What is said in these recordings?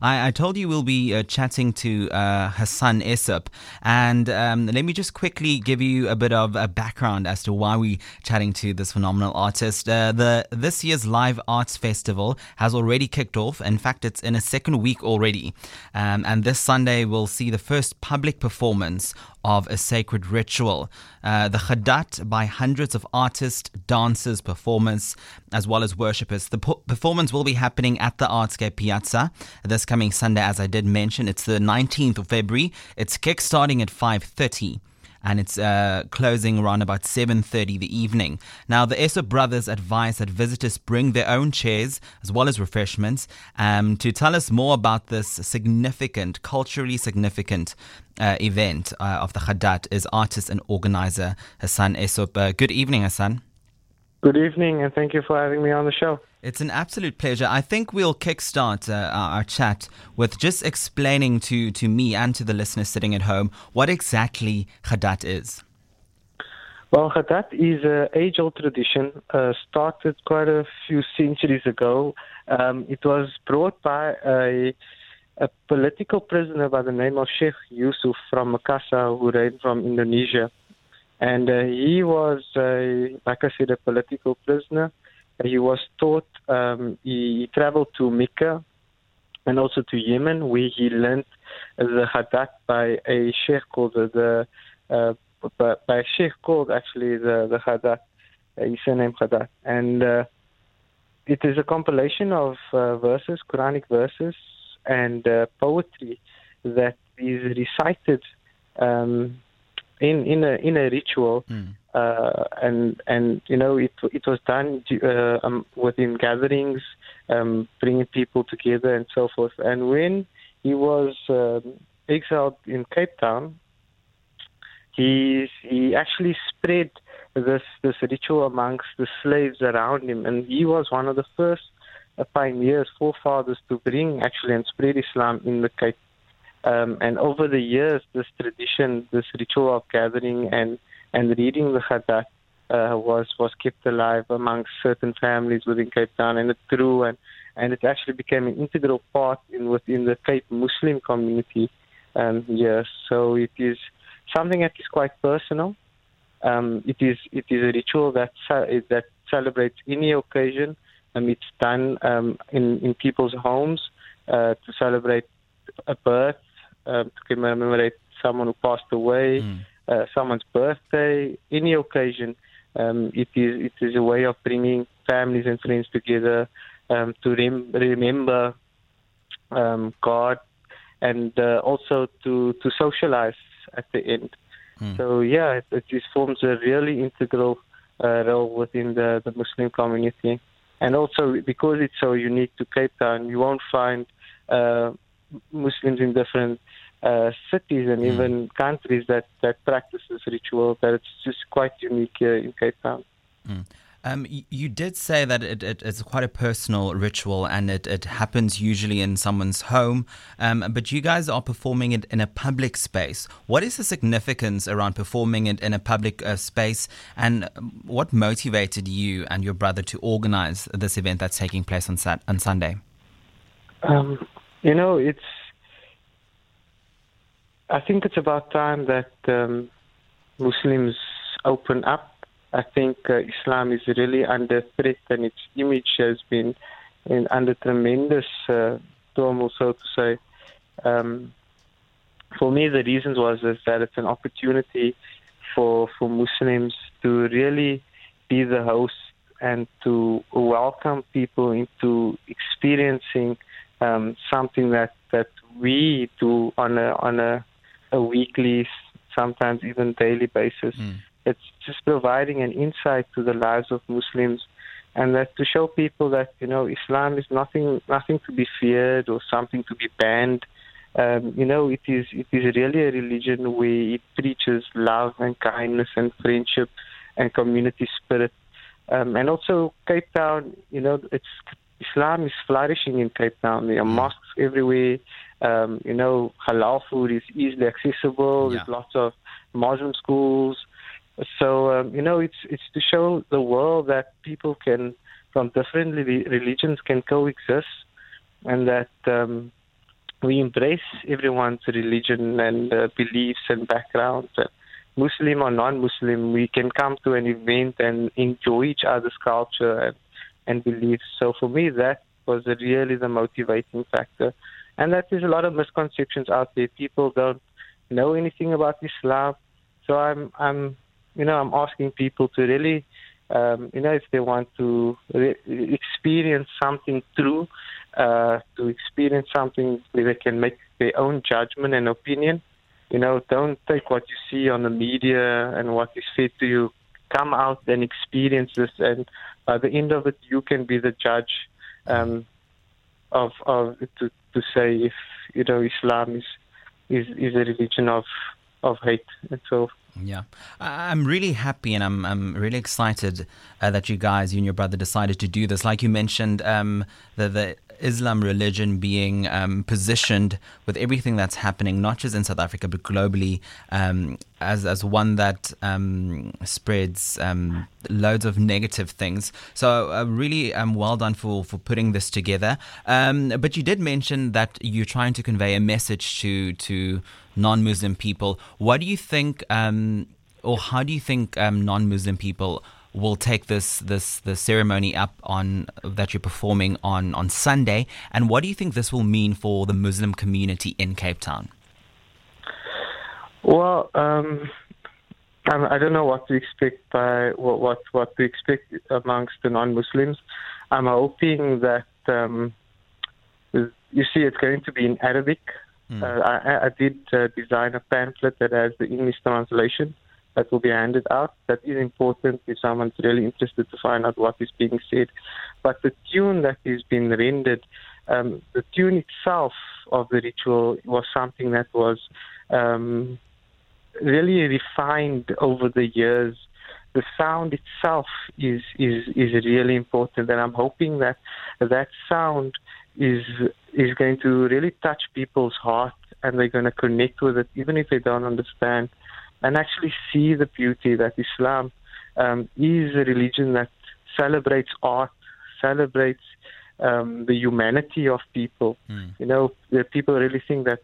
I, I told you we'll be uh, chatting to uh, Hassan Essop, and um, let me just quickly give you a bit of a background as to why we're chatting to this phenomenal artist. Uh, the this year's Live Arts Festival has already kicked off. In fact, it's in a second week already, um, and this Sunday we'll see the first public performance of a sacred ritual. Uh, the Gadat by hundreds of artists, dancers, performers, as well as worshippers. The po- performance will be happening at the Artscape Piazza this coming Sunday, as I did mention. It's the 19th of February. It's kickstarting at 5.30 and it's uh, closing around about 7.30 the evening. Now, the Essop brothers advise that visitors bring their own chairs as well as refreshments. Um, to tell us more about this significant, culturally significant uh, event uh, of the Gadat is artist and organizer Hassan Essop. Uh, good evening, Hassan. Good evening, and thank you for having me on the show. It's an absolute pleasure. I think we'll kickstart uh, our chat with just explaining to, to me and to the listeners sitting at home what exactly Gadat is. Well, Gadat is an age old tradition, uh, started quite a few centuries ago. Um, it was brought by a, a, political prisoner by the name of Sheikh Yusuf from Makassar, who reigned from Indonesia. And uh, he was, uh, like I said, a political prisoner. He was taught, um, he, traveled to Mecca and also to Yemen, where he learned the Hadat by a sheikh called the, uh, by a sheikh called actually the, the Hadat, uh, his surname Hadat. And uh, it is a compilation of uh, verses, Quranic verses, and uh, poetry that is recited um, in in a in a ritual, mm. uh, and and you know it it was done uh, um, within gatherings, um, bringing people together and so forth. And when he was um, exiled in Cape Town, he he actually spread this this ritual amongst the slaves around him, and he was one of the first uh, pioneers, forefathers to bring actually and spread Islam in the Cape um, and over the years, this tradition, this ritual of gathering and, and reading the Gadat uh, was was kept alive among certain families within Cape Town, and it grew and and it actually became an integral part in within the Cape Muslim community. Um, yes, so it is something that is quite personal. Um, it is it is a ritual that that celebrates any occasion. Um, it's done um, in in people's homes uh, to celebrate a birth, um, to commemorate someone who passed away, mm. uh, someone's birthday, any occasion. Um, it is it is a way of bringing families and friends together um, to rem- remember um, God and uh, also to to socialize at the end. Mm. So yeah, it, it just forms a really integral uh, role within the, the Muslim community, and also because it's so unique to Cape Town, you won't find uh, Muslims in different uh, cities and mm. even countries that, that practice this ritual, that it's just quite unique here in Cape Town. Mm. Um, you did say that it, it, it's quite a personal ritual and it, it happens usually in someone's home, um, but you guys are performing it in a public space. What is the significance around performing it in a public uh, space and what motivated you and your brother to organize this event that's taking place on, sat- on Sunday? Um, you know, it's. I think it's about time that um, Muslims open up. I think uh, Islam is really under threat, and its image has been in, under tremendous uh, turmoil, so to say. Um, for me, the reasons was is that it's an opportunity for for Muslims to really be the host and to welcome people into experiencing um, something that, that we do on a on a, a weekly, sometimes even daily basis. Mm. It's just providing an insight to the lives of Muslims, and that to show people that you know Islam is nothing nothing to be feared or something to be banned. Um, you know, it is it is really a religion where it preaches love and kindness and friendship and community spirit. Um, and also Cape Town, you know, it's Islam is flourishing in Cape Town. There are mm. mosques everywhere. Um, you know, halal food is easily accessible. Yeah. There's lots of Muslim schools. So um, you know, it's it's to show the world that people can from different religions can coexist, and that um, we embrace everyone's religion and uh, beliefs and backgrounds. And Muslim or non-Muslim, we can come to an event and enjoy each other's culture and, and beliefs. So for me, that was really the motivating factor. And that there's a lot of misconceptions out there. People don't know anything about Islam. So I'm, I'm, you know, I'm asking people to really, um, you know, if they want to re- experience something true, uh, to experience something where they can make their own judgment and opinion. You know, don't take what you see on the media and what is fed to you. Come out and experience this, and by the end of it, you can be the judge um, of of to to say if you know Islam is is is a religion of of hate so yeah, I'm really happy and I'm I'm really excited uh, that you guys, you and your brother, decided to do this. Like you mentioned, um, the the Islam religion being um, positioned with everything that's happening, not just in South Africa but globally, um, as as one that um, spreads um, loads of negative things. So uh, really, um, well done for for putting this together. Um, but you did mention that you're trying to convey a message to to non-Muslim people. What do you think, or how do you think non-Muslim people? Will take this this the ceremony up on that you're performing on on Sunday, and what do you think this will mean for the Muslim community in Cape Town? Well, um, I don't know what to expect by what what, what to expect amongst the non-Muslims. I'm hoping that um, you see it's going to be in Arabic. Mm. Uh, I, I, did uh, design a pamphlet that has the English translation that will be handed out. That is important if someone's really interested to find out what is being said. But the tune that is being rendered, um, the tune itself of the ritual was something that was um, really refined over the years. The sound itself is, is is really important, and I'm hoping that that sound is is going to really touch people's heart, and they're going to connect with it, even if they don't understand and actually see the beauty that Islam um, is a religion that celebrates art, celebrates um, the humanity of people. Mm. You know, people really think that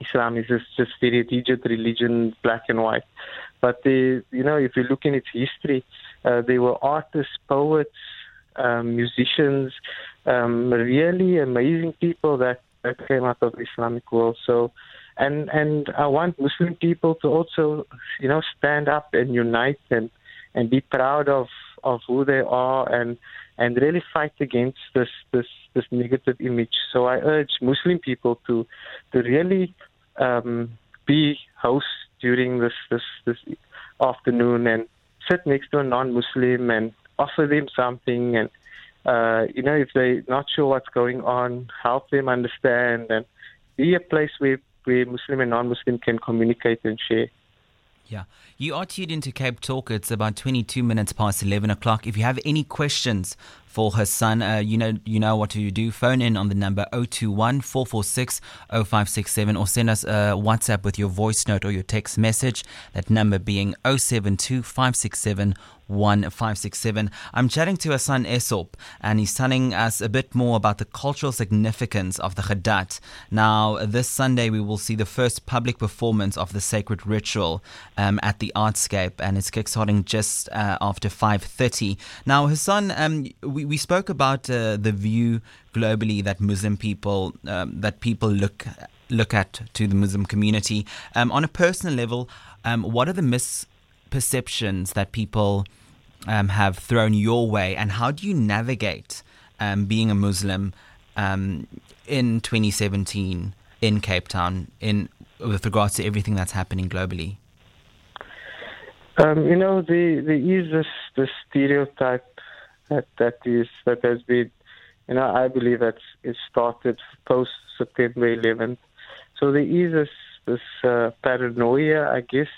Islam is just, just very rigid religion, black and white. But they, you know, if you look in its history, uh, there were artists, poets, um, musicians, um, really amazing people that, that came out of the Islamic world. So and and I want Muslim people to also, you know, stand up and unite and and be proud of of who they are and and really fight against this this this negative image. So I urge Muslim people to to really um, be hosts during this this this afternoon and sit next to a non-Muslim and offer them something and uh, you know if they're not sure what's going on, help them understand and be a place where where Muslim and non-Muslim can communicate and share. Yeah. You are tuned into Cape Talk. It's about 22 minutes past 11 o'clock. If you have any questions for Hassan, uh, you know you know what to do. Phone in on the number 021 446 0567 or send us a WhatsApp with your voice note or your text message. That number being 072 567 1567. I'm chatting to Hassan Essop and he's telling us a bit more about the cultural significance of the Gadat. Now, this Sunday we will see the first public performance of the sacred ritual um, at the Artscape and it's kickstarting just uh, after 5.30. Now, Hassan, um, we, we spoke about uh, the view globally that Muslim people, um, that people look look at to the Muslim community. Um, on a personal level, um, what are the misperceptions that people um, have thrown your way, and how do you navigate um, being a Muslim um, in 2017 in Cape Town, in with regards to everything that's happening globally? Um, you know, the, there is this, this stereotype that that is that has been, you know, I believe that it started post September 11th. So there is this this uh, paranoia, I guess,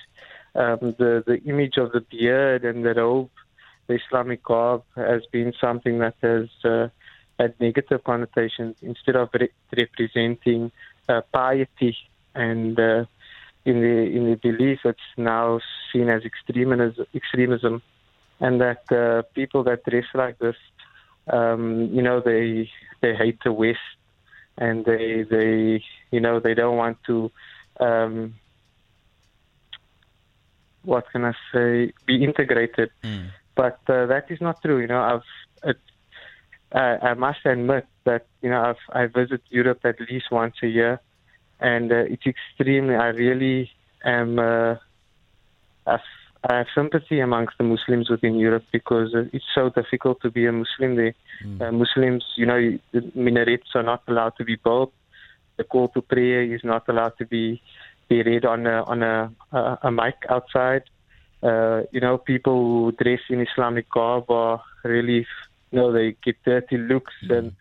um, the the image of the beard and the robe, the Islamic garb, has been something that has uh, had negative connotations. Instead of re- representing uh, piety and uh, in the in the belief it's now seen as extremism, extremism, and that uh, people that dress like this, um, you know, they they hate the West, and they they you know they don't want to um, what can I say be integrated. Mm. But uh, that is not true. You know, I've it, I, I must admit that you know I've I visit Europe at least once a year, and uh, it's extremely. I really am. Uh, I have sympathy amongst the Muslims within Europe because it's so difficult to be a Muslim there. Mm. Uh, Muslims, you know, the minarets are not allowed to be built. The call to prayer is not allowed to be be read on a on a a, a mic outside. Uh, you know, people who dress in Islamic garb are really, you know, they get dirty looks and,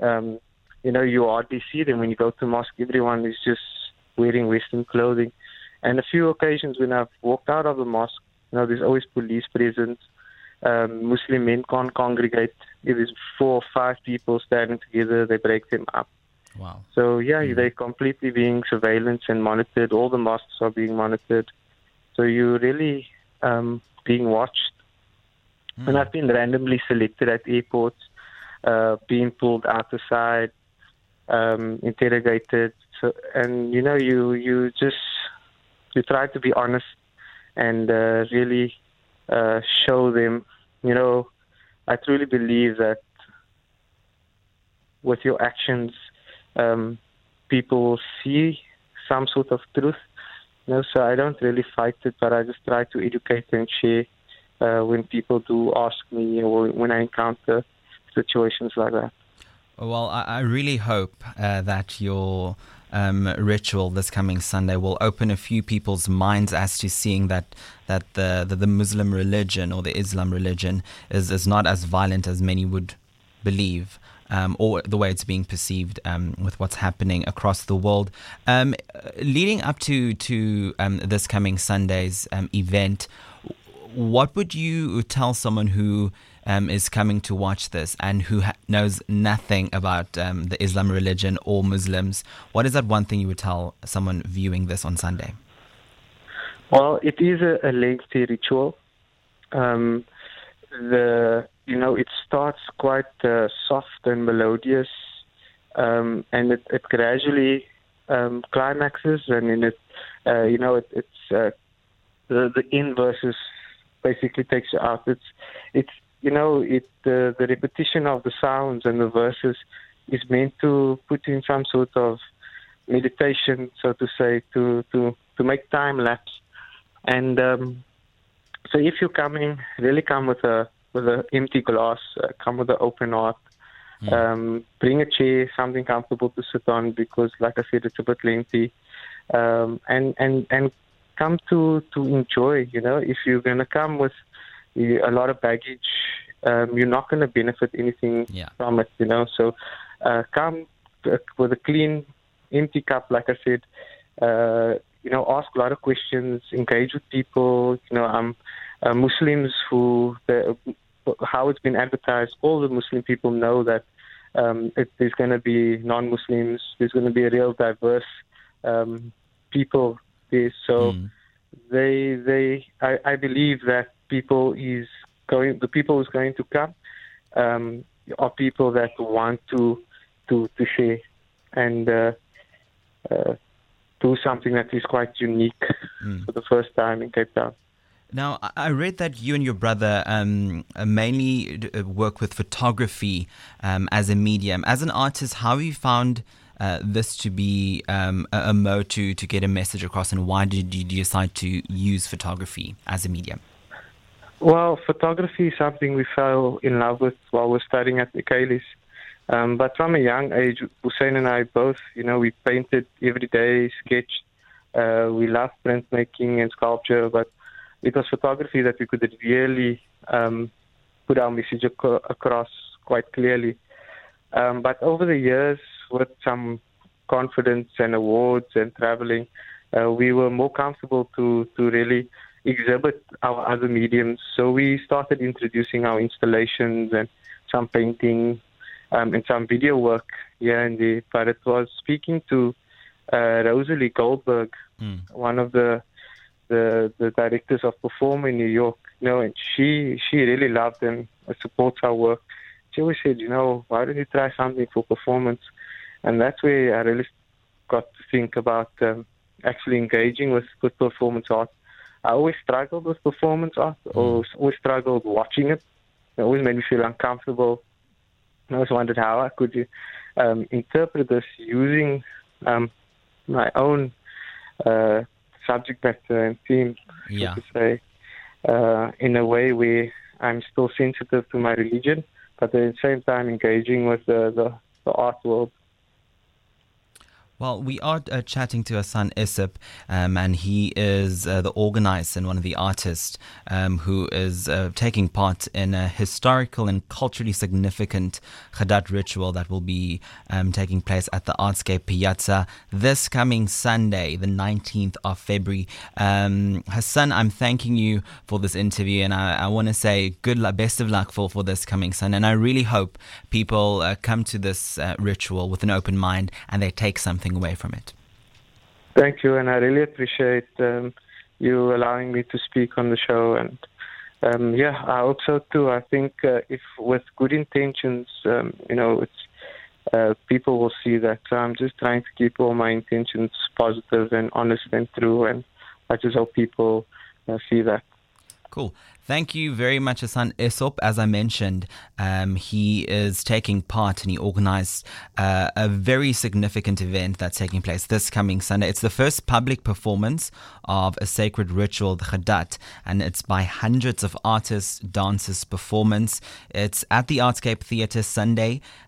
um, you know, you hardly see them when you go to mosque. Everyone is just wearing Western clothing. And a few occasions when I've walked out of the mosque, you know, there's always police present. Um, Muslim men can't congregate. If there's four or five people standing together, they break them up. Wow. So yeah, they're completely being surveillance and monitored. All the mosques are being monitored. So you're really um, being watched. And I've been randomly selected at airports, uh, being pulled out the side, um, interrogated. So, and you know, you you just you try to be honest and uh, really uh, show them. You know, I truly believe that with your actions, um, people will see some sort of truth. You know, so I don't really fight it, but I just try to educate and share uh, when people do ask me or when I encounter situations like that. Well, I, I really hope uh, that your um, ritual this coming Sunday will open a few people's minds as to seeing that that the, the, the Muslim religion or the Islam religion is, is not as violent as many would believe. Um, or the way it's being perceived um, with what's happening across the world. Um, leading up to to um, this coming Sunday's um, event, what would you tell someone who um, is coming to watch this and who ha- knows nothing about um, the Islam religion or Muslims? What is that one thing you would tell someone viewing this on Sunday? Well, it is a, a lengthy ritual. Um, the you know it starts quite uh, soft and melodious, um, and it, it gradually um, climaxes, and in it, uh, you know, it, it's uh, the the in verses basically takes you out. It's it's you know it the the repetition of the sounds and the verses is meant to put in some sort of meditation, so to say, to to to make time lapse, and um, so if you're coming, really come with a with an empty glass, uh, come with an open heart. Mm. Um, bring a chair, something comfortable to sit on, because, like I said, it's a bit lengthy. Um, and and and come to to enjoy. You know, if you're gonna come with a lot of baggage, um, you're not gonna benefit anything Yeah. from it. You know, so uh, come uh, with a clean, empty cup, like I said. Uh, you know, ask a lot of questions, engage with people. You know, um, uh, Muslims who the, how it's been advertised. All the Muslim people know that um, it, there's going to be non-Muslims. There's going to be a real diverse um, people there. So Mm. they they I, I believe that people is going the people who's going to come um, are people that want to to to share and uh, uh, do something that is quite unique Mm. for the first time in Cape Town. Now, I- read that you and your brother um, uh, mainly uh, work with photography um, as a medium. As an artist, how have you found uh, this to be um, a, a mode to, to get a message across, and why did you decide to use photography as a medium? Well, photography is something we fell in love with while we're studying at Michaelis. Um, but from a young age, Husain and I both, you know, we painted every day, sketched. Uh, we loved printmaking and sculpture, but it was photography that we could really um, put our message ac- across quite clearly. Um, but over the years, with some confidence and awards and traveling, uh, we were more comfortable to, to really exhibit our other mediums. So we started introducing our installations and some painting um, and some video work here and there. But it was speaking to uh, RoseLee Goldberg, Mm. one of the, the the directors of Performa in New York. You know, and she she really loved and supports our work. She always said, you know, why don't you try something for performance? and that's where I really got to think about um, actually engaging with, with performance art. I always struggled with performance art, always, always struggled watching it. It always made me feel uncomfortable. I always wondered how I could um, interpret this using um, my own uh, subject matter and theme, yeah. so to say, uh, in a way where I'm still sensitive to my religion, but at the same time engaging with the, the, the art world. Well, we are uh, chatting to Hassan Essop, um, and he is uh, the organizer and one of the artists um, who is uh, taking part in a historical and culturally significant Gadat ritual that will be um, taking place at the Artscape Piazza this coming Sunday, the 19th of February. Um, Hassan, I'm thanking you for this interview, and I, I want to say good luck, best of luck for, for this coming Sunday. And I really hope people uh, come to this uh, ritual with an open mind and they take something something away from it. Thank you, and I really appreciate um, you allowing me to speak on the show. And um, yeah, I hope so too. I think uh, if with good intentions, um, you know, it's uh, people will see that. So I'm just trying to keep all my intentions positive and honest and true, and I just hope people uh, see that. Cool. Thank you very much, Hassan Essop. As I mentioned, um, he is taking part and he organized uh, a very significant event that's taking place this coming Sunday. It's the first public performance of a sacred ritual, the Gadat, and it's by hundreds of artists, dancers, performance. It's at the Artscape Theatre Sunday,